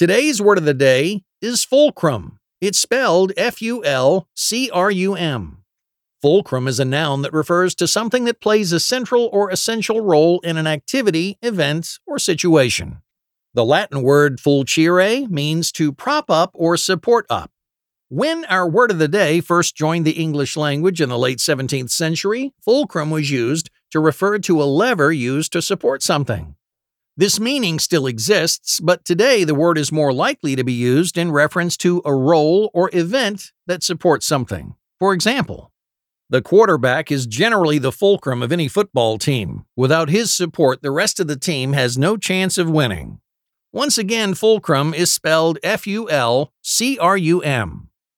Today's word of the day is fulcrum. It's spelled F U L C R U M. Fulcrum is a noun that refers to something that plays a central or essential role in an activity, event, or situation. The Latin word fulcire means to prop up or support up. When our word of the day first joined the English language in the late 17th century, fulcrum was used to refer to a lever used to support something. This meaning still exists, but today the word is more likely to be used in reference to a role or event that supports something. For example, the quarterback is generally the fulcrum of any football team. Without his support, the rest of the team has no chance of winning. Once again, fulcrum is spelled F U L C R U M.